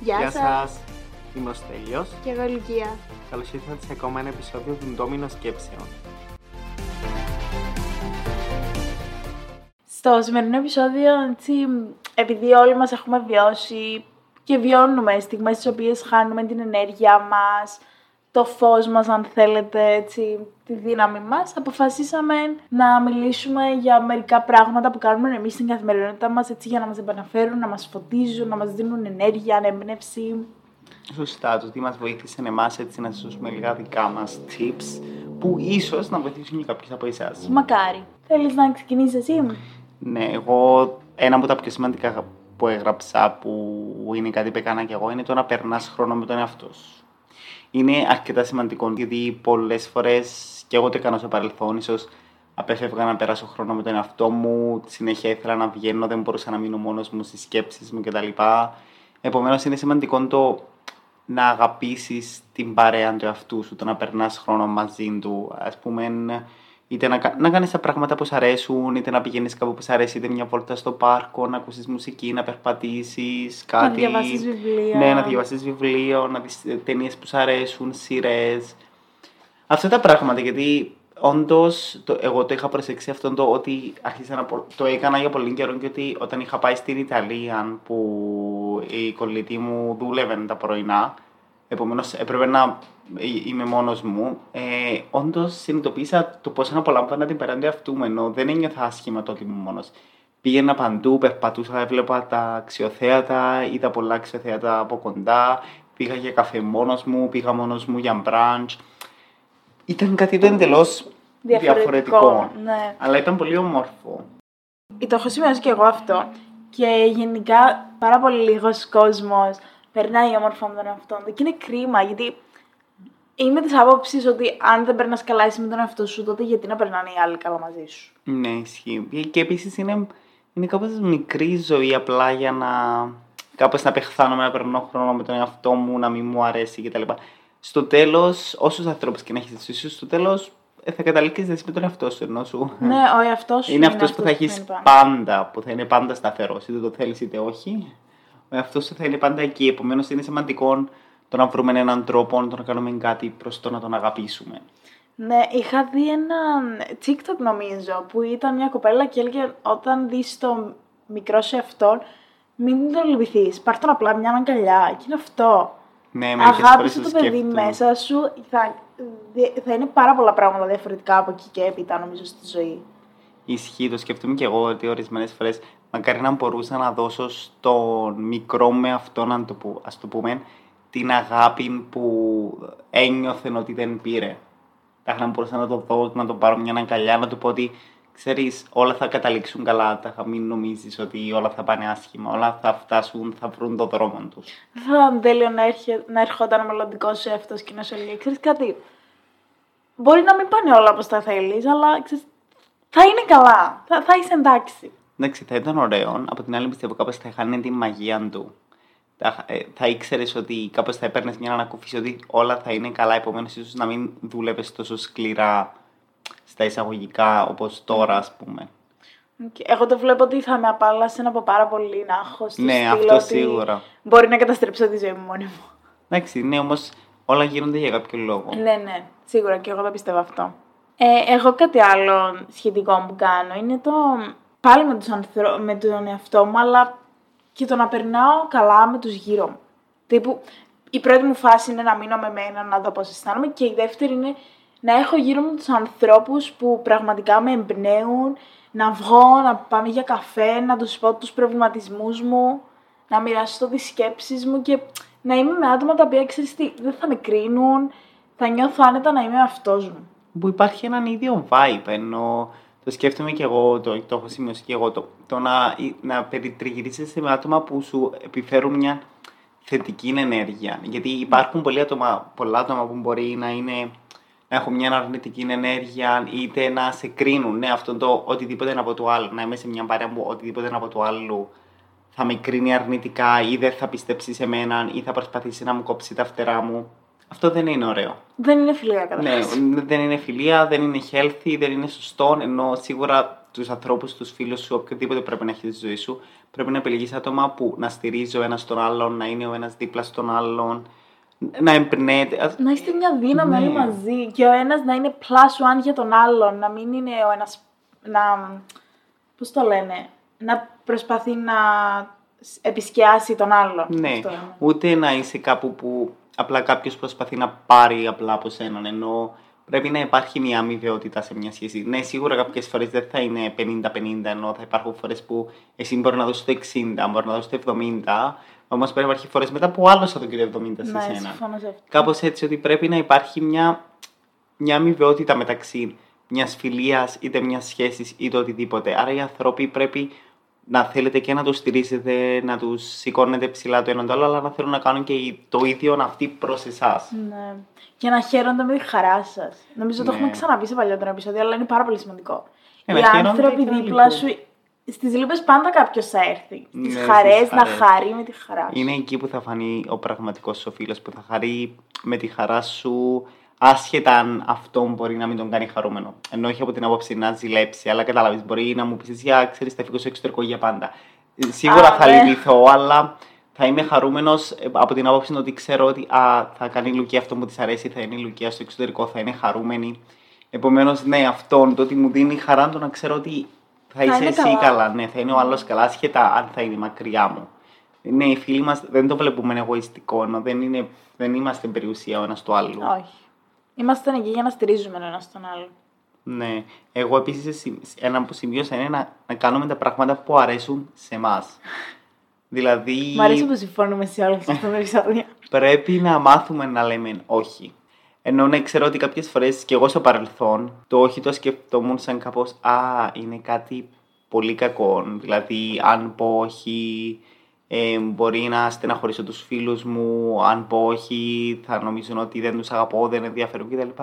Γεια, Γεια σας. σας, είμαι ο Στέλιος. Και εγώ Λυκία. Καλώς ήρθατε σε ακόμα ένα επεισόδιο του Ντόμινο Σκέψεων. Στο σημερινό επεισόδιο, έτσι, επειδή όλοι μας έχουμε βιώσει και βιώνουμε στιγμές στις οποίες χάνουμε την ενέργειά μας, το φως μας αν θέλετε, έτσι, τη δύναμη μας, αποφασίσαμε να μιλήσουμε για μερικά πράγματα που κάνουμε εμείς στην καθημερινότητά μας, έτσι, για να μας επαναφέρουν, να μας φωτίζουν, να μας δίνουν ενέργεια, ανέμπνευση. Σωστά, το τι μας βοήθησε εμάς έτσι να σας δώσουμε λίγα δικά μας tips που ίσως να βοηθήσουν και κάποιους από εσάς. Μακάρι. Θέλεις να ξεκινήσεις εσύ; Ναι, εγώ ένα από τα πιο σημαντικά που έγραψα που είναι κάτι που έκανα και εγώ είναι το να περνάς χρόνο με τον εαυτό σου. Είναι αρκετά σημαντικό γιατί πολλές φορές και εγώ το έκανα στο παρελθόν, ίσως απέφευγα να περάσω χρόνο με τον εαυτό μου, συνέχεια ήθελα να βγαίνω, δεν μπορούσα να μείνω μόνος μου στις σκέψεις μου κτλ. Επομένως είναι σημαντικό το να αγαπήσεις την παρέα του εαυτού σου, το να περνάς χρόνο μαζί του, ας πούμε, είτε να, κα- να κάνεις τα πράγματα που σ' αρέσουν, είτε να πηγαίνεις κάπου που σ' αρέσει, είτε μια βόλτα στο πάρκο, να ακούσεις μουσική, να περπατήσεις, κάτι. Να διαβάσεις βιβλία. Ναι, να διαβάσεις βιβλίο, να δεις ταινίες που σ' αρέσουν, σειρές. Αυτά τα πράγματα, γιατί όντως εγώ το είχα προσέξει αυτό το ότι άρχισα να πο- το έκανα για πολύ καιρό και ότι όταν είχα πάει στην Ιταλία που η κολλητή μου δούλευε τα πρωινά, επομένως έπρεπε να ε- είμαι μόνος μου, ε, όντως συνειδητοποίησα το πώ απολάμβανα την παρέντε αυτού μου, ενώ δεν ένιωθα άσχημα το ότι ήμουν μόνος. Πήγαινα παντού, περπατούσα, έβλεπα τα αξιοθέατα, είδα πολλά αξιοθέατα από κοντά, πήγα για καφέ μόνος μου, πήγα μόνος μου για μπραντς. Ήταν κάτι το εντελώς Διαφορετικό, διαφορετικό, ναι. αλλά ήταν πολύ όμορφο. Το έχω σημειώσει και εγώ αυτό. Και γενικά πάρα πολύ λίγος κόσμος περνάει όμορφα με τον εαυτό του. Και είναι κρίμα γιατί είμαι της άποψης ότι αν δεν περνάς καλά εσύ με τον εαυτό σου, τότε γιατί να περνάνε οι άλλοι καλά μαζί σου; Ναι, ισχύει. Και επίσης είναι, είναι κάπως μικρή η ζωή απλά για να κάπως να πεχθάνομαι, να περνώ χρόνο με τον εαυτό μου, να μην μου αρέσει κτλ. Στο τέλος, όσους ανθρώπους και να έχεις εσύ, ίσως στο τέλος ε, θα καταλήξεις εσύ με τον εαυτό σου, ενώ σου. Ναι, ο εαυτός σου είναι αυτός που θα αυτός έχεις μένει πάνω. πάντα, που θα είναι πάντα σταθερός, είτε το θέλεις είτε όχι. Ο εαυτός σου θα είναι πάντα εκεί, επομένως είναι σημαντικό το να βρούμε έναν τρόπο, το να κάνουμε κάτι προς το να τον αγαπήσουμε. Ναι, είχα δει ένα TikTok νομίζω που ήταν μια κοπέλα και έλεγε όταν δεις το μικρό σε αυτόν, μην το λυπηθείς, πάρ' τον απλά μια αγκαλιά και είναι αυτό. Ναι, μερικές φορές Αγάπησε το το παιδί σκέφτομαι. μέσα σου, θα, θα είναι πάρα πολλά πράγματα διαφορετικά από εκεί και έπειτα νομίζω στη ζωή. Ισχύει, το σκέφτομαι και εγώ ότι ορισμένες φορές μακάρι να μπορούσα να δώσω στον μικρό με αυτό, να το, που- ας το πούμε, την αγάπη που ένιωθε ότι δεν πήρε. Θα να μπορούσα να το δω, να το πάρω μια αγκαλιά, να του πω ότι ξέρεις, όλα θα καταλήξουν καλά, τα μην νομίζεις ότι όλα θα πάνε άσχημα, όλα θα φτάσουν, θα βρουν το δρόμο τους. Δεν θα ήταν τέλειο να, έρχε, να ερχόταν ο μελλοντικός σου εαυτό και να σου λέει: Ξέρεις κάτι. Μπορεί να μην πάνε όλα όπως τα θέλεις, αλλά ξέρεις, θα είναι καλά. Θα, θα είσαι εντάξει. Εντάξει, θα ήταν ωραίο. Από την άλλη, πιστεύω κάπως θα είχαν τη μαγεία του. Θα, ε, θα ήξερες ότι κάπως θα έπαιρνες μια ανακούφιση ότι όλα θα είναι καλά. Επομένως, ίσως να μην δούλευες τόσο σκληρά στα εισαγωγικά όπως τώρα, ας πούμε. Και Εγώ το βλέπω ότι θα με απάλλασε από πάρα πολύ να έχω στο Ναι, στυλ αυτό ότι σίγουρα. Μπορεί να καταστρέψω τη ζωή μου μόνη μου. Εντάξει, ναι, όμως όλα γίνονται για κάποιο λόγο. Ναι, ναι, σίγουρα και εγώ το πιστεύω αυτό. Ε, εγώ κάτι άλλο σχετικό που κάνω είναι το πάλι με, τους ανθρω... με τον εαυτό μου, αλλά και το να περνάω καλά με τους γύρω μου. Τύπου, η πρώτη μου φάση είναι να μείνω με μένα, να δω πώς αισθάνομαι και η δεύτερη είναι να έχω γύρω μου τους ανθρώπους που πραγματικά με εμπνέουν, να βγω, να πάμε για καφέ, να τους πω τους προβληματισμούς μου, να μοιραστώ τις σκέψεις μου και να είμαι με άτομα τα οποία ξέρεις τι, δεν θα με κρίνουν, θα νιώθω άνετα να είμαι αυτός μου. Που υπάρχει έναν ίδιο vibe, ενώ το σκέφτομαι και εγώ, το, το έχω σημειώσει και εγώ, το, το να, να περιτριγυρίσεσαι με άτομα που σου επιφέρουν μια θετική ενέργεια. Γιατί υπάρχουν πολλοί άτομα, πολλά άτομα που μπορεί να είναι να έχουν μια αρνητική ενέργεια, είτε να σε κρίνουν. Ναι, αυτό το οτιδήποτε είναι από το άλλο. Να είμαι σε μια παρέα που οτιδήποτε είναι από το άλλο θα με κρίνει αρνητικά ή δεν θα πιστέψει σε μένα ή θα προσπαθήσει να μου κόψει τα φτερά μου. Αυτό δεν είναι ωραίο. Δεν είναι φιλία Ναι, καταρχάς. δεν είναι φιλία, δεν είναι healthy, δεν είναι σωστό, ενώ σίγουρα τους ανθρώπους, τους φίλους σου, οποιοδήποτε πρέπει να έχεις στη ζωή σου, πρέπει να επιλεγεί άτομα που να στηρίζει ο ένα τον άλλον, να είναι ο ένας δίπλα στον άλλον, να εμπνέεται. Να είστε μια δύναμη Ναι. όλοι μαζί και ο ένας να είναι plus one για τον άλλον. Να μην είναι ο ένας. Να. Πώς το λένε. Να προσπαθεί να σ- επισκιάσει τον άλλον. Ναι, Αυτό είναι. ούτε να είσαι κάπου που απλά κάποιος προσπαθεί να πάρει απλά από σέναν. Ενώ πρέπει να υπάρχει μια αμοιβαιότητα σε μια σχέση. Ναι, σίγουρα κάποιες φορές δεν θα είναι 50-50, ενώ θα υπάρχουν φορές που εσύ μπορεί να δώσεις το 60, μπορεί να δώσεις το 70, όμως πρέπει να υπάρχει φορές μετά που άλλος θα το κύριε 70 σε Ναι, σένα. συμφωνώ σε αυτό. Κάπως έτσι ότι πρέπει να υπάρχει μια, μια αμοιβαιότητα μεταξύ μιας φιλίας είτε μιας σχέσης είτε οτιδήποτε. Άρα οι άνθρωποι πρέπει να θέλετε και να του στηρίζετε, να τους σηκώνετε ψηλά το έναν το άλλο, αλλά να θέλουν να κάνουν και το ίδιο αυτοί προς εσάς. Ναι. Και να χαίρονται με τη χαρά σας. Νομίζω το Ναι. έχουμε ξαναπεί σε παλιότερο επεισόδιο, αλλά είναι πάρα πολύ σημαντικό. Ε, να Οι χαίρονται άνθρωποι και να δίπλα λυπούν. σου. Στις λύπες πάντα κάποιος θα έρθει. Στι Ναι, στις χαρές να χαρές. χαρεί με τη χαρά σου. Είναι εκεί που θα φανεί ο πραγματικός σου φίλος που θα χαρεί με τη χαρά σου, άσχετα αν αυτό μπορεί να μην τον κάνει χαρούμενο. Ενώ όχι από την άποψη να ζηλέψει, αλλά κατάλαβε, μπορεί να μου πεις: Για ξέρεις, θα φύγω στο εξωτερικό για πάντα. Ε, Σίγουρα Α, θα ναι. λυπηθώ, αλλά θα είμαι χαρούμενος από την άποψη ότι ξέρω ότι α, θα κάνει η Λουκία αυτό που της αρέσει, θα είναι η Λουκία στο εξωτερικό, θα είναι χαρούμενη. Επομένως, ναι, αυτό το ότι μου δίνει χαρά το να ξέρω ότι θα Θα είσαι είναι εσύ καλά. καλά. ναι, θα είναι ο άλλος καλά, άσχετα αν θα είναι μακριά μου. Ναι, οι φίλοι μας δεν το βλέπουμε εγωιστικό, ενώ δεν, είναι, δεν είμαστε περιουσία ο ένας του άλλου. Όχι. Είμαστε εκεί για να στηρίζουμε ένας τον άλλον. Ναι. Εγώ επίσης ένα που σημείωσα είναι να, να κάνουμε τα πράγματα που αρέσουν σε εμάς. Δηλαδή, Μ' αρέσει που συμφωνούμε σε όλα αυτά τα επεισόδια. πρέπει να μάθουμε να λέμε όχι. Ενώ ναι, ξέρω ότι κάποιες φορές και εγώ στο παρελθόν το όχι το σκεφτόμουν σαν κάπως Α, είναι κάτι πολύ κακό. Δηλαδή, αν πω όχι, ε, μπορεί να στεναχωρήσω τους φίλους μου. Αν πω όχι, θα νομίζουν ότι δεν τους αγαπώ, δεν ενδιαφέρουν κτλ.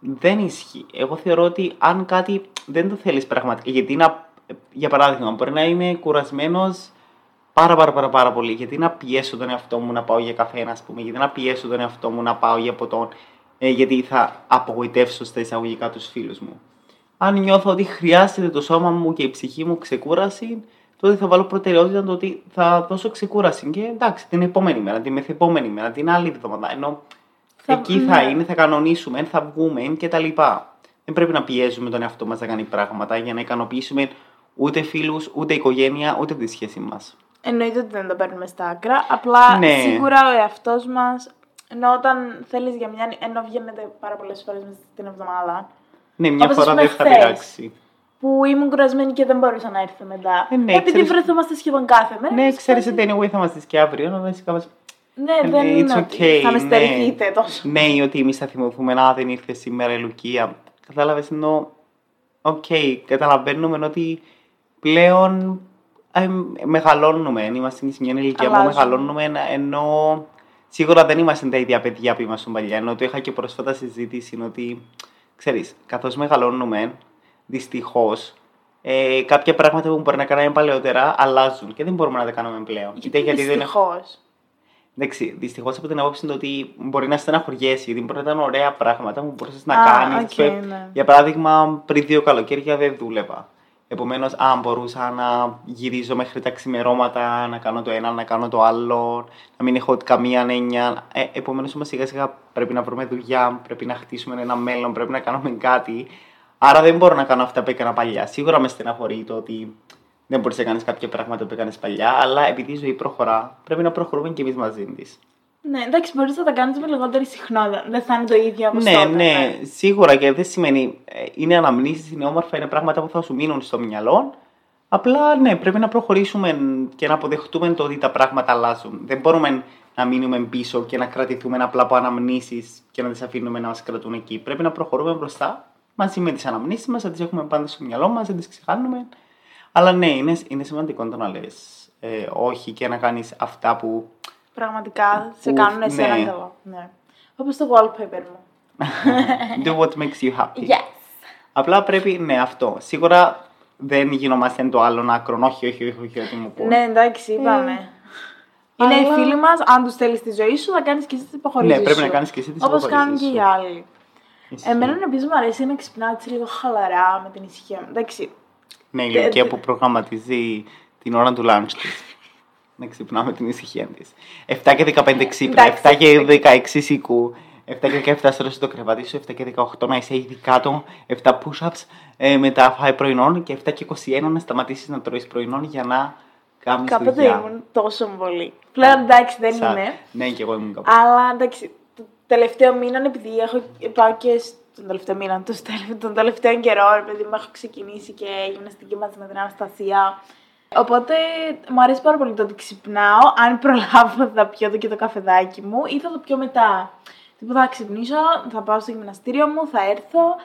Δεν ισχύει. Εγώ θεωρώ ότι αν κάτι δεν το θέλεις πραγματικά, γιατί να, για παράδειγμα, μπορεί να είμαι κουρασμένος πάρα πάρα πάρα πάρα πολύ. Γιατί να πιέσω τον εαυτό μου να πάω για καφέ, ας πούμε, γιατί να πιέσω τον εαυτό μου να πάω για ποτό, ε, γιατί θα απογοητεύσω στα εισαγωγικά τους φίλους μου. Αν νιώθω ότι χρειάζεται το σώμα μου και η ψυχή μου ξεκούραση, τότε θα βάλω προτεραιότητα το ότι θα δώσω ξεκούραση. Και εντάξει, την επόμενη μέρα, την μεθεπόμενη μέρα, την άλλη εβδομάδα. Ενώ Θα- εκεί θα ναι. είναι, θα κανονίσουμε, θα βγούμε κτλ. Δεν πρέπει να πιέζουμε τον εαυτό μας να κάνει πράγματα για να ικανοποιήσουμε ούτε φίλους, ούτε οικογένεια, ούτε τη σχέση μας. Εννοείται ότι δεν το παίρνουμε στα άκρα. Απλά Ναι. σίγουρα ο εαυτός μας, ενώ όταν θέλεις για μια. ενώ βγαίνετε πάρα πολλές φορές μέσα στην εβδομάδα, Ναι, μια Όπως, ας φορά πούμε, δεν θα χθες. πειράξει. Που ήμουν κουρασμένη και δεν μπορούσα να έρθω μετά. Ε, ναι, Επειδή ξέρεις- βρεθόμαστε σχεδόν κάθε μέρα. Ναι, εμείς ξέρεις πάλι- ότι anyway θα είμαστε και αύριο, να δεις κάπως... Ναι, Ε, δεν it's είναι okay, ότι θα με ναι. στερηθείτε τόσο. Ναι, ή ότι εμείς θα θυμηθούμε να δεν ήρθε σήμερα η Λουκία. Κατάλαβες ενώ. Οκ, καταλαβαίνουμε ότι πλέον ε, μεγαλώνουμε. Είμαστε σε μια ηλικία που Αλλάζουμε. μεγαλώνουμε, ενώ σίγουρα δεν είμαστε τα ίδια παιδιά που ήμασταν παλιά. Ενώ το είχα και πρόσφατα συζήτηση είναι ότι, ξέρεις, καθώς μεγαλώνουμε, δυστυχώς, ε, κάποια πράγματα που μπορεί να κάναμε παλαιότερα αλλάζουν και δεν μπορούμε να τα κάνουμε πλέον. Είτε γιατί δεν έχουμε δυστυχώς. Εντάξει, δυστυχώς από την άποψη είναι ότι μπορεί να στεναχωριέσαι, γιατί μπορεί να ήταν ωραία πράγματα που μπορούσες να Α, κάνεις. οκ, ναι. Για παράδειγμα, πριν δύο καλοκαίρια δεν δούλευα. Επομένως, αν μπορούσα να γυρίζω μέχρι τα ξημερώματα, να κάνω το ένα, να κάνω το άλλο, να μην έχω καμία έννοια. Ε, Επομένως, όμως σιγά σιγά πρέπει να βρούμε δουλειά, πρέπει να χτίσουμε ένα μέλλον, πρέπει να κάνουμε κάτι. Άρα δεν μπορώ να κάνω αυτά που έκανα παλιά. Σίγουρα μες στεναχωρεί το ότι δεν μπορείς να κάνεις κάποια πράγματα που έκανες παλιά, αλλά επειδή η ζωή προχωρά, πρέπει να προχωρούμε και εμείς μαζί της. Ναι, εντάξει, μπορείς να τα κάνεις με λιγότερη συχνότητα. Δεν θα είναι το ίδιο όπως Ναι, τότε. ναι, σίγουρα και δεν σημαίνει. ε, Είναι αναμνήσεις, είναι όμορφα, είναι πράγματα που θα σου μείνουν στο μυαλό. Απλά ναι, πρέπει να προχωρήσουμε και να αποδεχτούμε το ότι τα πράγματα αλλάζουν. Δεν μπορούμε να μείνουμε πίσω και να κρατηθούμε απλά από αναμνήσεις και να τις αφήνουμε να μας κρατούν εκεί. Πρέπει να προχωρούμε μπροστά μαζί με τις αναμνήσεις μας, να τις έχουμε πάντα στο μυαλό μας, να τις ξεχάνουμε. Αλλά ναι, είναι, είναι σημαντικό το να λες ε, όχι και να κάνεις αυτά που. Πραγματικά σε Ουφ, κάνουν εσένα ναι. καλό. Ναι. Όπως το wallpaper μου. do what makes you happy. Yes. Απλά πρέπει, ναι, αυτό. Σίγουρα δεν γινόμαστε το άλλον άκρον. Όχι, όχι, όχι, όχι, ό,τι μου πω. Ναι, εντάξει, είπαμε. Είναι αλλά- οι φίλοι μας, αν τους θέλεις τη ζωή σου, θα κάνεις και εσύ τις υποχωρήσεις. Ναι, πρέπει να κάνεις και εσύ τις Όπως υποχωρήσεις κάνουν και σου. οι άλλοι. Ισχύει. Εμένα επίση μου αρέσει να ξυπνάω έτσι λίγο χαλαρά με την ησυχία μου. Εντάξει, Ναι, η ηλικία που προγραμματίζει την ώρα του lunch της. Να ξυπνάμε την ησυχία της. 7 και 15 ξύπνα, 7 και 16 σηκού, 7 και 17 στρώσει το κρεβάτι σου, 7 και 18 να είσαι ήδη κάτω, 7 push-ups, ε, μετά φάει πρωινών και 7 και 21 να σταματήσεις να τρώεις πρωινών για να κάνεις Κάποτε δουλειά. ήμουν τόσο πολύ. Πλέον εντάξει δεν Σαν- είμαι. Ναι, και εγώ ήμουν κάπου. Αλλά εντάξει, το τελευταίο μήνα, επειδή έχω πάω και στον τελευταίο μήνα, τους τελε- τον τελευταίο καιρό, επειδή μου έχω ξεκινήσει και γυμναστική μαζί με την Αναστασία. Οπότε μου αρέσει πάρα πολύ το ότι ξυπνάω. Αν προλάβω, θα πιω το και το καφεδάκι μου ή θα το πιω μετά. Tipo, θα ξυπνήσω, θα πάω στο γυμναστήριο μου, θα έρθω,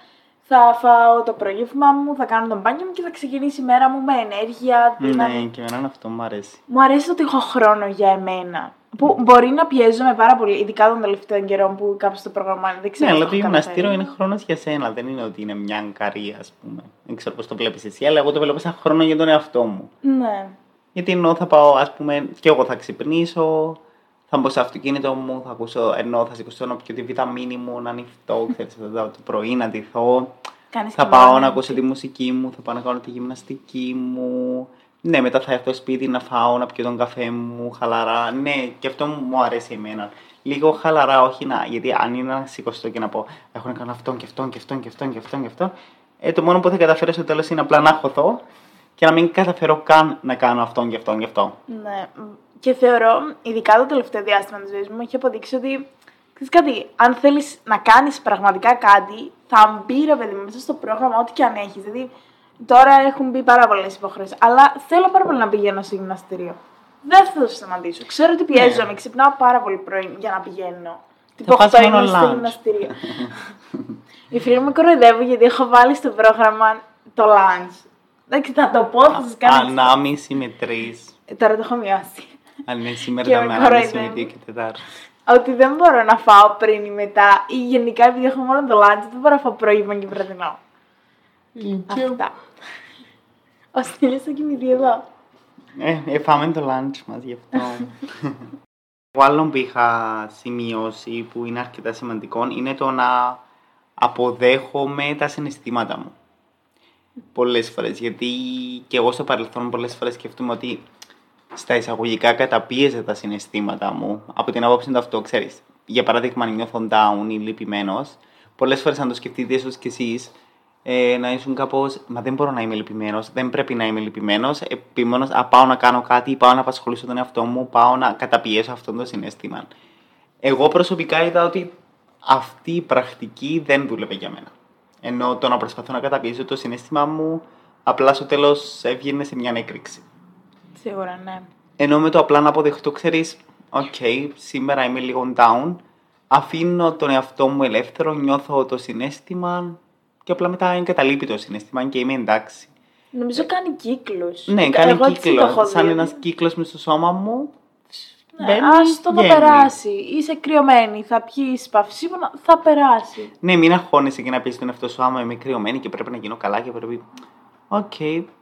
θα φάω το προγεύμα μου, θα κάνω τον μπάνιο μου και θα ξεκινήσει η μέρα μου με ενέργεια. δύναμη. Ναι, και εμένα αυτό μου αρέσει. Μου αρέσει ότι έχω χρόνο για εμένα. Που μπορεί να πιέζομαι πάρα πολύ, ειδικά των τελευταίων καιρών που κάπω το πρόγραμμα δεν Ναι, ξέρω. αλλά αν το έχω γυμναστήριο καταφέρει. είναι χρόνος για σένα. Δεν είναι ότι είναι μια καρία, ας πούμε. Δεν ξέρω πώς το βλέπεις εσύ, αλλά εγώ το βλέπω σαν χρόνο για τον εαυτό μου. Ναι. Γιατί ενώ θα πάω, ας πούμε, και εγώ θα ξυπνήσω, θα μπω στο αυτοκίνητο μου, θα ακούσω, ενώ θα σηκωστώ να πιω τη βιταμίνη μου, να ανοιχτώ, ξέρεις, θα δω το πρωί να ντυθώ. Κάνεις Θα και πάω μόνο. να ακούσω τη μουσική μου, θα πάω να κάνω τη γυμναστική μου. Ναι, μετά θα έρθω σπίτι να φάω, να πιω τον καφέ μου, χαλαρά. Ναι, και αυτό μου αρέσει εμένα. Λίγο χαλαρά, όχι να. Γιατί αν είναι να σηκωστώ και να πω, έχω να κάνω αυτόν και αυτόν και αυτόν και αυτόν και αυτόν και αυτόν. Ε, το μόνο που θα καταφέρω στο τέλος είναι απλά να χωθώ και να μην καταφέρω καν να κάνω αυτόν και αυτόν και αυτόν. Ναι. Και θεωρώ, ειδικά το τελευταίο διάστημα της ζωής μου, έχει αποδείξει ότι. Ξέρεις κάτι, αν θέλεις να κάνεις πραγματικά κάτι, θα μπει ρε παιδί μου μέσα στο πρόγραμμα, ό,τι και αν έχεις. Δηλαδή, τώρα έχουν μπει πάρα πολλές υποχρεώσεις. Αλλά θέλω πάρα πολύ να πηγαίνω στο γυμναστήριο. Δεν θα το σταματήσω. Ξέρω ότι πιέζομαι, ξυπνάω πάρα πολύ πρωί για να πηγαίνω. Τύπο φας 8 μόνο είμαι στο lunch. γυμναστήριο. Οι φίλοι μου κοροϊδεύουν γιατί έχω βάλει στο πρόγραμμα το lunch. Εντάξει, θα το πω, θα σας κάνω. Ανάμιση με τρει. Ε, Τώρα το έχω μειώσει. Αν είναι σήμερα Και τα με με ανάμιση με κοροϊδεύουν. δύο και τετάρτη. Ότι δεν μπορώ να φάω πριν ή μετά. Ή γενικά επειδή έχω μόνο το lunch, δεν μπορώ να φάω πρωί και βραδινό. Αυτά. Ο Στήλης θα κοιμηθεί εδώ. Ε, ε, φάμε το lunch μας γι' αυτό. Το άλλο που είχα σημειώσει που είναι αρκετά σημαντικό είναι το να αποδέχομαι τα συναισθήματα μου. Πολλές φορές, γιατί και εγώ στο παρελθόν πολλές φορές σκέφτομαι ότι στα εισαγωγικά καταπίεζα τα συναισθήματα μου. Από την άποψη του αυτό, ξέρεις. Για παράδειγμα, αν νιώθω down ή λυπημένος, πολλές φορές αν το σκεφτείτε ίσως κι εσείς, ε, να ήσουν κάπως. Μα δεν μπορώ να είμαι λυπημένος, δεν πρέπει να είμαι λυπημένος. Επίμονο, α, πάω να κάνω κάτι, πάω να απασχολήσω τον εαυτό μου, πάω να καταπιέσω αυτό το συνέστημα. Εγώ προσωπικά είδα ότι αυτή η πρακτική δεν δούλευε για μένα. Ενώ το να προσπαθώ να καταπιέσω το συναίσθημά μου, απλά στο τέλος έβγαινε σε μια έκρηξη. Σίγουρα, ναι. Ενώ με το απλά να αποδεχτώ, ξέρεις, οκ, σήμερα είμαι λίγο down, αφήνω τον εαυτό μου ελεύθερο, νιώθω το συναίσθημα και απλά μετά εγκαταλείπει το συναίσθημα και είμαι εντάξει. Νομίζω κάνει κύκλους. Ναι, Εγώ κάνει έτσι το κύκλος. έχω Σαν δει. ένας κύκλος μες στο σώμα μου. Ναι, μπαίνει, ας το να βγαίνει. περάσει. Είσαι κρυωμένη, θα πιείς παυσίπονα, θα περάσει. Ναι, μην αγχώνεσαι και να πεις τον εαυτό σου άμα είμαι κρυωμένη και πρέπει να γίνω καλά και πρέπει. Οκ,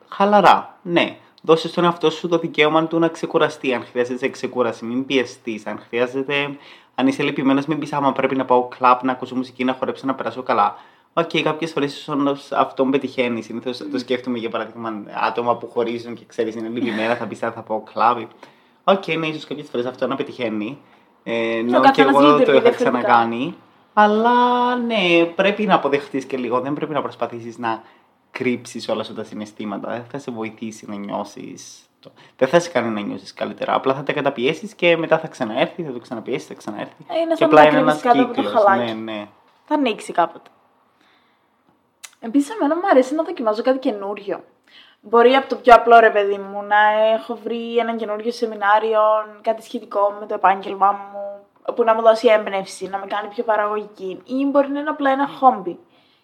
χαλαρά. Ναι. Δώσε στον εαυτό σου το δικαίωμα του να ξεκουραστεί. Αν χρειάζεται ξεκούραση, μην πιεστείς. Αν χρειάζεται, αν είσαι λυπημένος, μην πεις άμα πρέπει να πάω κλαμπ, να ακούσω μουσική, να χορέψω, να περάσω καλά. OK, okay, κάποιες φορές αυτό με πετυχαίνεις. Συνήθως το σκέφτομαι για παράδειγμα άτομα που χωρίζουν και ξέρεις είναι λυπημένα, θα πεις θα πάω κλαμπ. OK, okay, ναι, ίσως κάποιες φορές αυτό να πετυχαίνει. Ε, ενώ και καθένας εγώ το λειτουργεί είχα διαφορετικά. ξανακάνει. Αλλά ναι, πρέπει να αποδεχτείς και λίγο. Δεν πρέπει να προσπαθήσεις να κρύψεις όλα σου τα συναισθήματα. Δεν θα σε βοηθήσει να νιώσεις. Δεν θα σε κάνει να νιώσεις καλύτερα. Απλά θα τα καταπιέσεις και μετά θα ξαναέρθει, θα το ξαναπιέσεις, θα ξαναέρθει. Ε, είναι και σαν απλά να είναι ένας κρύβεις κάτω από το κύκλος. χαλάκι. Ναι, ναι. Θα ανοίξει κάποτε. Επίσης, εμένα μου αρέσει να δοκιμάζω κάτι καινούριο. Μπορεί από το πιο απλό ρε παιδί μου να έχω βρει ένα καινούριο σεμινάριο, κάτι σχετικό με το επάγγελμά μου, που να μου δώσει έμπνευση, να με κάνει πιο παραγωγική. Ή μπορεί να είναι απλά ένα χόμπι.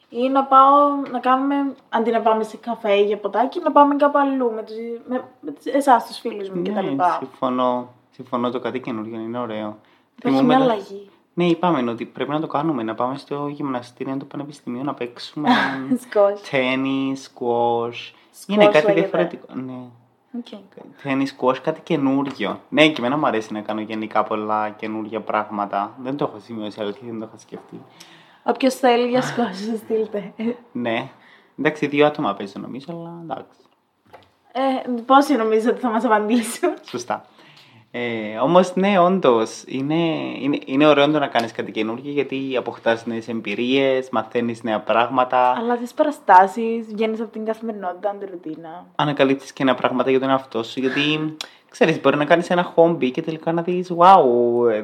Ή να πάω να κάνουμε, αντί να πάμε σε καφέ ή για ποτάκι, να πάμε κάπου αλλού με, τους, με, με τις- εσάς τους φίλους μου κτλ. ναι συμφωνώ. Συμφωνώ το κάτι καινούριο, είναι ωραίο. Έχει Θυμούμαι μια να- αλλαγή. Ναι, είπαμε ότι πρέπει να το κάνουμε. Να πάμε στο γυμναστήριο του Πανεπιστημίου να παίξουμε Σκος. τέννη, squash. Squash Είναι κάτι λέγεται. διαφορετικό. Ναι. Οκ. Τέννη, squash, κάτι καινούριο. Ναι, και εμένα μου αρέσει να κάνω γενικά πολλά καινούργια πράγματα. Δεν το έχω σημειώσει, αλλά δεν το έχω σκεφτεί. Όποιος θέλει για squash, στείλτε. Ναι. Εντάξει, δύο άτομα παίζουν νομίζω, αλλά εντάξει. Ε, πόσοι νομίζω ότι θα μας απαντήσουν; Σωστά. Ε, Όμως, ναι, όντως είναι, είναι, είναι ωραίο το να κάνεις κάτι καινούργιο γιατί αποκτάς νέες εμπειρίες, μαθαίνεις νέα πράγματα. Αλλά θε παραστάσεις, βγαίνεις από την καθημερινότητα, την ρουτίνα. Ανακαλύπτεις και νέα πράγματα για τον εαυτό σου. Γιατί ξέρεις, μπορεί να κάνεις ένα χόμπι και τελικά να δεις, wow,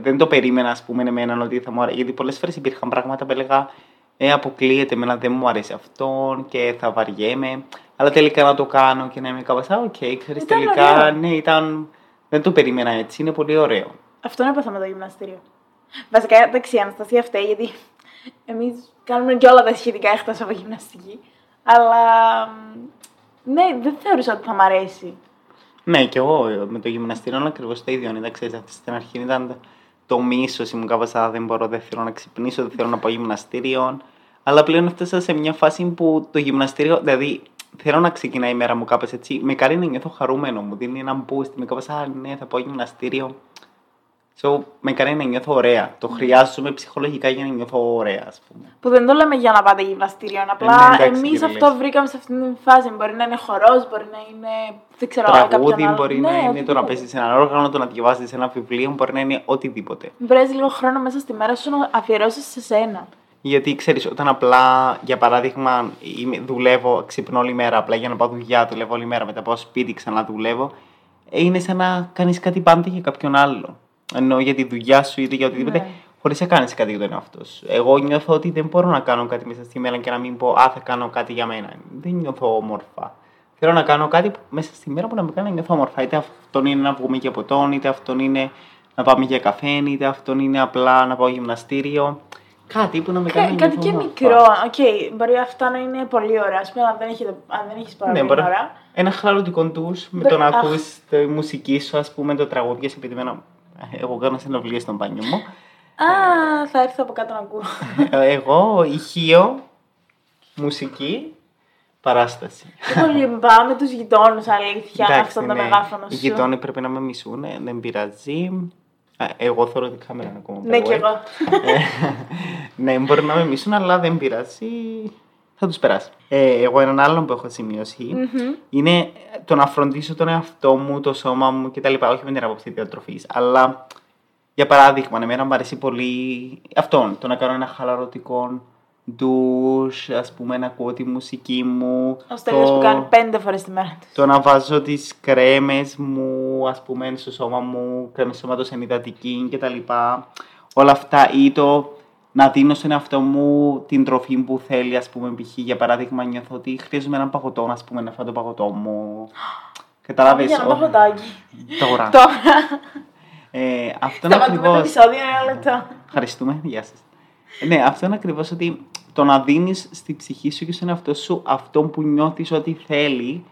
δεν το περίμενα, ας πούμε, εμένα ότι θα μου αρέσει. Γιατί πολλές φορές υπήρχαν πράγματα που έλεγα, ε, αποκλείεται, εμένα δεν μου αρέσει αυτό και θα βαριέμαι. Αλλά τελικά να το κάνω και να είμαι κάπως, α, οκ, ξέρεις, Ήταν τελικά, ωραίο. ναι, ήταν. Δεν το περίμενα έτσι, είναι πολύ ωραίο. Αυτό έπαθα με το γυμναστήριο. Βασικά, εντάξει, η Αναστασία φταίει, γιατί εμείς κάνουμε και όλα τα σχετικά εκτός από γυμναστική. Αλλά ναι, δεν θεωρούσα ότι θα μ' αρέσει. Ναι, και εγώ ε, με το γυμναστήριο είναι ακριβώς το ίδιο. Ήταν, ξέρεις, αυτή στην αρχή ήταν το μίσος, ήμουν κάπως «Α, δεν μπορώ, δεν θέλω να ξυπνήσω, δεν θέλω να πάω γυμναστήριο. Αλλά πλέον έφτασα σε μια φάση που το γυμναστήριο, δηλαδή θέλω να ξεκινάει η μέρα μου κάπως έτσι. Με κάνει να νιώθω χαρούμενο, μου δίνει ένα boost, με κάπως Α, ναι, θα πάω γυμναστήριο. So, με κάνει να νιώθω ωραία. Το χρειάζομαι ψυχολογικά για να νιώθω ωραία, ας πούμε. Που δεν το λέμε για να πάτε γυμναστήριο. ναι, Απλά εντάξει, εμείς κύριε αυτό Λες. βρήκαμε σε αυτήν την φάση. Μπορεί να είναι χορός, μπορεί να είναι. Δεν ξέρω, κάποιον Τραγούδι άλλο. μπορεί Ναι, να είναι το οτιδήποτε. να παίζει ένα όργανο, το να διαβάζεις ένα βιβλίο, μπορεί να είναι οτιδήποτε. Βρες λίγο χρόνο μέσα στη μέρα σου να αφιερώσεις σε σένα. Γιατί ξέρεις, όταν απλά, για παράδειγμα, είμαι- δουλεύω, ξυπνώ όλη μέρα απλά για να πάω δουλειά, δουλεύω όλη μέρα, μετά πάω σπίτι, ξαναδουλεύω, ε, είναι σαν να κάνεις κάτι πάντα για κάποιον άλλο. Ενώ για τη δουλειά σου είτε για οτιδήποτε, Ναι. χωρίς να κάνεις κάτι για τον εαυτό σου. Εγώ νιώθω ότι δεν μπορώ να κάνω κάτι μέσα στη μέρα και να μην πω Α, θα κάνω κάτι για μένα. Δεν νιώθω όμορφα. Θέλω να κάνω κάτι που- μέσα στη μέρα που να με κάνει να νιώθω όμορφα. Είτε αυτόν είναι να βγούμε για ποτόν, είτε αυτόν είναι να πάμε για καφέ, είτε αυτόν είναι απλά να πάω γυμναστήριο. Κάτι που να με κάνει Κα- να κάτι νιώθω και όμορφα. μικρό. Οκ, μπορεί αυτά να είναι πολύ ωραία. Α πούμε, αν δεν, έχετε, αν δεν έχεις πάρα Ναι, πολύ μπορεί. ώρα. Ένα χαλαρωτικό ντους με Μπε- το να αχ. ακούς τη μουσική σου, ας πούμε, το τραγούδι σου, επειδή εμένα- εγώ κάνω συναυλίες στον μπάνιο μου. Α, θα έρθω από κάτω να ακούω. Ε, εγώ, ηχείο, μουσική, παράσταση. Δεν πολύ πάμε τους γειτόνους, αλήθεια. Εντάξει, αυτό το ναι. μεγάφωνο Οι σου. γειτόνοι πρέπει να με μισούν, ε, δεν πειράζει. Α, Εγώ θεωρώ ότι η κάμερα είναι ακόμα Ναι, by the κι way. εγώ. Ε, ναι, μπορεί να με μισούν, αλλά δεν πειράζει. Θα τους περάσει. Ε, εγώ έναν άλλον που έχω σημειώσει Μμμ. είναι το να φροντίσω τον εαυτό μου, το σώμα μου κτλ. Όχι με την άποψη διατροφής, αλλά για παράδειγμα, εμένα μου αρέσει πολύ αυτό, το να κάνω ένα χαλαρωτικό ντους, ας πούμε, να ακούω τη μουσική μου. Ο Στέλιος που κάνει πέντε φορές τη μέρα του. Το να βάζω τις κρέμες μου, ας πούμε, στο σώμα μου, κρέμες σώματος ενυδατική και τα λοιπά. Όλα αυτά ή το να δίνω στον εαυτό μου την τροφή που θέλει, ας πούμε, π.χ. για παράδειγμα νιώθω ότι χρειάζομαι έναν παγωτό, ας πούμε, να φάω το παγωτό μου. Καταλάβες. Για ένα ο- παγωτάκι. Τώρα. Τώρα. Ε, αυτό είναι Σταματούμε το ακριβώς. επεισόδιο ένα λεπτό. Ευχαριστούμε. Γεια σας. Ε, Ναι, αυτό είναι ακριβώς ότι το να δίνεις στη ψυχή σου και στον εαυτό σου αυτό που νιώθεις ότι θέλει,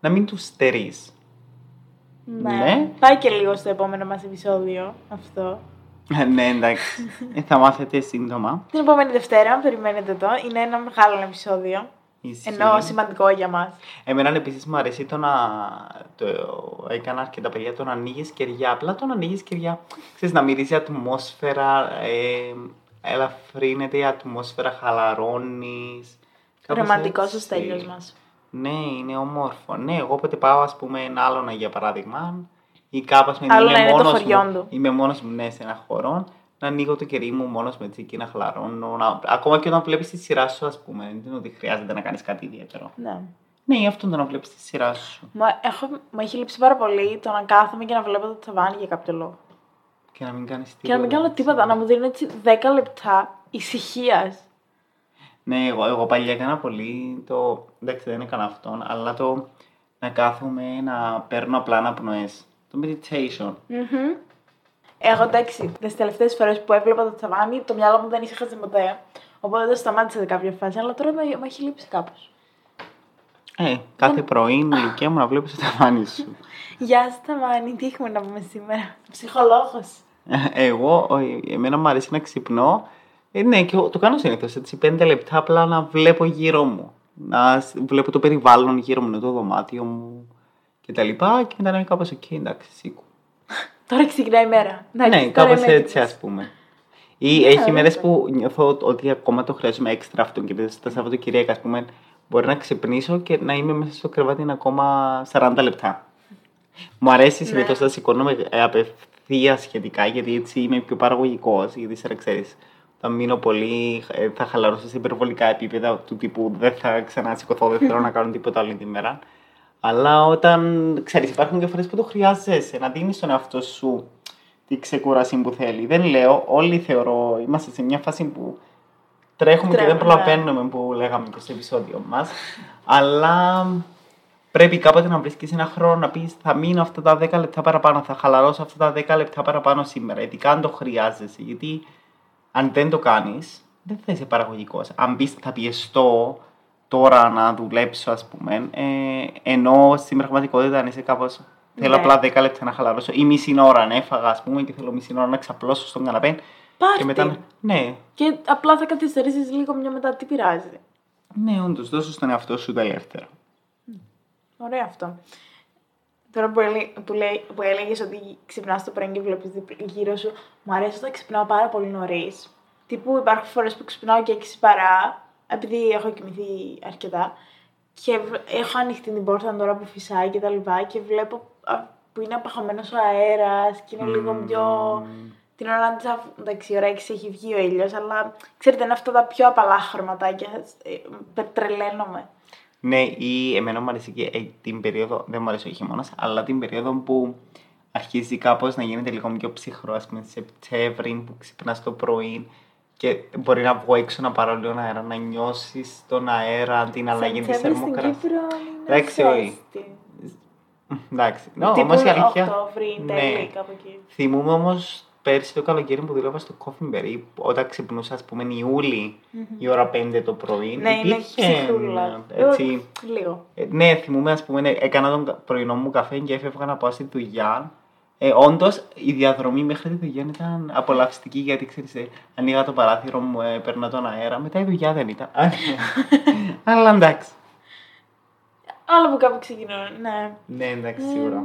να μην τους στερείς. Ναι. Ναι. Πάει και λίγο στο επόμενο μας επεισόδιο αυτό. Ε, ναι, εντάξει. Ε, θα μάθετε σύντομα. Την επόμενη Δευτέρα, περιμένετε το. Είναι ένα μεγάλο επεισόδιο. Ισχύει. Ενώ σημαντικό για μας. Εμένα επίσης μου αρέσει το να. Το έκανα αρκετά παιδιά το να ανοίγεις κεριά. Απλά το να ανοίγεις κεριά. Ξέρεις, να μυρίζει η ατμόσφαιρα. Ε, ελαφρύνεται η ατμόσφαιρα, χαλαρώνεις. Ρομαντικός ο Στέλιος μας. Ναι, είναι όμορφο. Ναι, εγώ όποτε πάω, ας πούμε, ένα άλλο για παράδειγμα, ή κάπως με Άλλο να είμαι είναι το μόνος χωριό μου, του. Είμαι μόνος μου, ναι, σε ένα χώρο, να ανοίγω το κερί μου μόνος με έτσι και να χαλαρώνω. Να... Ακόμα και όταν βλέπεις τη σειρά σου, ας πούμε. Δεν είναι ότι χρειάζεται να κάνεις κάτι ιδιαίτερο. Ναι. Ναι, αυτό το να βλέπεις τη σειρά σου. Μα έχω, μου έχει λείψει πάρα πολύ το να κάθομαι και να βλέπω το ταβάνι για κάποιο λόγο. Και να μην κάνεις τίποτα. Και να μην κάνω τίποτα, να μου δίνουν έτσι 10 λεπτά ησυχίας. Ναι, εγώ, εγώ παλιά έκανα πολύ το. Εντάξει, δεν έκανα αυτόν, αλλά το να κάθομαι να παίρνω απλά αναπνοές. Το meditation. Εγώ εντάξει, τις τελευταίες φορές που έβλεπα το ταβάνι, το μυαλό μου δεν ήσυχαζε ποτέ. Οπότε το σταμάτησα σε κάποια φάση, αλλά τώρα με, με έχει λείψει κάπως. Ε, κάθε πρωί είναι η ηλικία μου να βλέπεις το ταβάνι σου. Γεια σας, Ταβάνι, τι έχουμε να πούμε σήμερα; Ψυχολόγος. Εγώ, ο- εμένα μου αρέσει να ξυπνώ. Ε, ναι, και εγώ το κάνω συνήθως έτσι. Πέντε λεπτά απλά να βλέπω γύρω μου. Να σ- βλέπω το περιβάλλον γύρω μου, το δωμάτιο μου και τα λοιπά. Και μετά να είμαι κάπως εκεί, εντάξει, σήκω. Τώρα ξεκινάει η μέρα. Εντάξει, ναι, τώρα κάπως είμαι έτσι, έτοιμος. α πούμε. Ή Ναι, έχει ωραία. μέρες που νιώθω ότι ακόμα το χρειάζομαι έξτρα αυτό και τα Σαββατοκυριακά, ας πούμε, Μπορεί να ξυπνήσω και να είμαι μέσα στο κρεβάτι ακόμα 40 λεπτά. Μου αρέσει Ναι. συνήθω να σηκώνομαι ε, απευθεία σχετικά, γιατί έτσι είμαι πιο παραγωγικός. Γιατί σε ξέρεις, όταν μείνω πολύ, ε, θα χαλαρώσω σε υπερβολικά επίπεδα του τύπου δεν θα ξανασηκωθώ, δεν θέλω να κάνω τίποτα άλλη τη μέρα. Αλλά όταν ξέρεις, υπάρχουν και φορές που το χρειάζεσαι να δίνεις στον εαυτό σου τη ξεκούραση που θέλει. Δεν λέω, όλοι θεωρώ, είμαστε σε μια φάση που τρέχουμε και δεν Τρέχουμε, ναι. προλαβαίνουμε που λέγαμε και στο επεισόδιο μας. Αλλά πρέπει κάποτε να βρίσκεις ένα χρόνο να πεις θα μείνω αυτά τα 10 λεπτά παραπάνω, θα χαλαρώσω αυτά τα 10 λεπτά παραπάνω σήμερα. Ειδικά αν το χρειάζεσαι. Γιατί αν δεν το κάνεις, δεν θα είσαι παραγωγικός. Αν πεις θα πιεστώ τώρα να δουλέψω, ας πούμε, ε, ενώ στην πραγματικότητα αν είσαι κάπως. Θέλω Ναι. απλά 10 λεπτά να χαλαρώσω ή μισή ώρα να έφαγα, ας πούμε, και θέλω μισή ώρα να ξαπλώσω στον καναπέ. Πάρτι. Και μετά. Ναι, Και απλά θα καθυστερήσεις λίγο μια μετά, τι πειράζει. ναι, όντως, δώσω στον εαυτό σου το ελεύθερο. Ωραίο αυτό. Τώρα που, έλε, που, λέει, που έλεγες ότι ξυπνάς το πρωί και βλέπεις γύρω σου, μου αρέσει όταν ξυπνάω πάρα πολύ νωρίς. Τύπου υπάρχουν φορές που ξυπνάω και 6 παρά, επειδή έχω κοιμηθεί αρκετά. Και β- έχω ανοιχτή την πόρτα τώρα που φυσάει και τα λοιπά και βλέπω α, που είναι απαχαμένο ο αέρας και είναι λίγο πιο. Την ώρα της εντάξει, η ώρα 6 έχει βγει ο ήλιος, αλλά ξέρετε, είναι αυτά τα πιο απαλά χρωματάκια. Ε, τρελαίνομαι. Ναι, ή εμένα μου αρέσει και ε, την περίοδο, δεν μου αρέσει ο χειμώνας, αλλά την περίοδο που αρχίζει κάπως να γίνεται λίγο πιο ψυχρό, ας πούμε, Σεπτέμβρη, που ξυπνάς το πρωί και μπορεί να βγω έξω να πάρω λίγο αέρα, να νιώσεις τον αέρα, την αλλαγή της Σεπτέμβρη στην θερμοκρασία. Κύπρο είναι Εντάξει, όχι. ζέστη. Εντάξει, ναι, Τύπου όμως η αλήθεια. Οκτώβρη, ναι. τέλη, κάπου εκεί. Θυμούμαι όμως πέρσι το καλοκαίρι που δούλευα στο Coffee όταν ξυπνούσα, ας πούμε, Ιούλη, η ώρα 5 το πρωί. Ναι, είναι υπήρχε, ψυχρούλα. έτσι, Ε, Λίγο. Ε, ναι, θυμούμαι, ας πούμε, ναι, έκανα τον κα- πρωινό μου καφέ και έφευγα να πάω στη δουλειά. Ε, Όντως, η διαδρομή μέχρι τη δουλειά ήταν απολαυστική γιατί ξέρεις, ε, ανοίγα το παράθυρο μου, ε, παίρνα τον αέρα. Μετά η δουλειά δεν ήταν. Α, ναι. Αλλά εντάξει. Άλλο που κάπου ξεκινούν, ναι. Ναι, εντάξει, σίγουρα.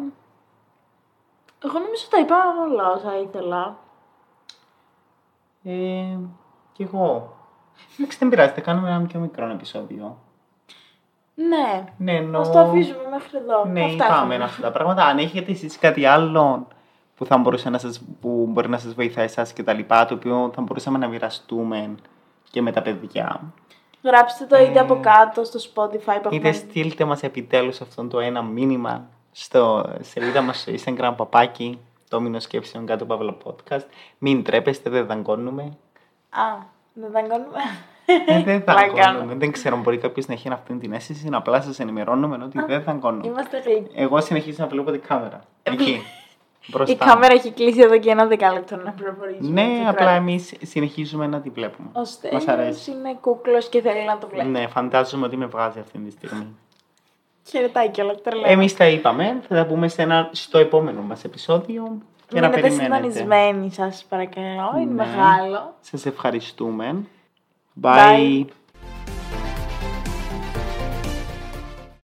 Εγώ νομίζω τα είπα όλα όσα ήθελα. Ε, κι εγώ. Εντάξει, δεν πειράζει, θα κάνουμε ένα πιο μικρό επεισόδιο. Ναι. Ναι, ενώ... Ας το αφήσουμε μέχρι εδώ. Ναι, Αυτά είπαμε έχουμε. αυτά τα πράγματα. Αν έχετε εσείς κάτι άλλο που, θα μπορούσε να σας, που μπορεί να σας βοηθάει εσάς και τα λοιπά, το οποίο θα μπορούσαμε να μοιραστούμε και με τα παιδιά. Γράψτε το είτε Ε, από κάτω στο Spotify. που Είτε έχουμε- στείλτε μας επιτέλους αυτό το ένα μήνυμα στο σελίδα μας στο Instagram παπάκι, το μήνο σκέψεων κάτω παύλα podcast. Μην τρέπεστε, δεν δαγκώνουμε. Α, δεν δαγκώνουμε. Ε, δεν Πλάκα δαγκώνουμε. κάνω. δεν ξέρω, μπορεί κάποιος να έχει αυτή την αίσθηση, να απλά σας ενημερώνουμε ότι δεν δαγκώνουμε. Είμαστε γλυκοί. Εγώ συνεχίζω να βλέπω την κάμερα. Εκεί. Μπροστά. Η κάμερα έχει κλείσει εδώ και ένα δεκάλεπτο να προχωρήσουμε. Ναι, απλά εμείς συνεχίζουμε να τη βλέπουμε. Ο Μας Στέλιος αρέσει. είναι κούκλος και θέλει να το βλέπει. Ναι, φαντάζομαι ότι με βγάζει αυτή τη στιγμή. Χαιρετάει κιόλας, τρελαίνω. Εμείς τα είπαμε, θα τα πούμε σε ένα, στο επόμενο μας επεισόδιο. Και να Μείνετε περιμένετε. συντονισμένοι σας παρακαλώ, είναι Ναι. μεγάλο. Σας ευχαριστούμε. Bye. Bye.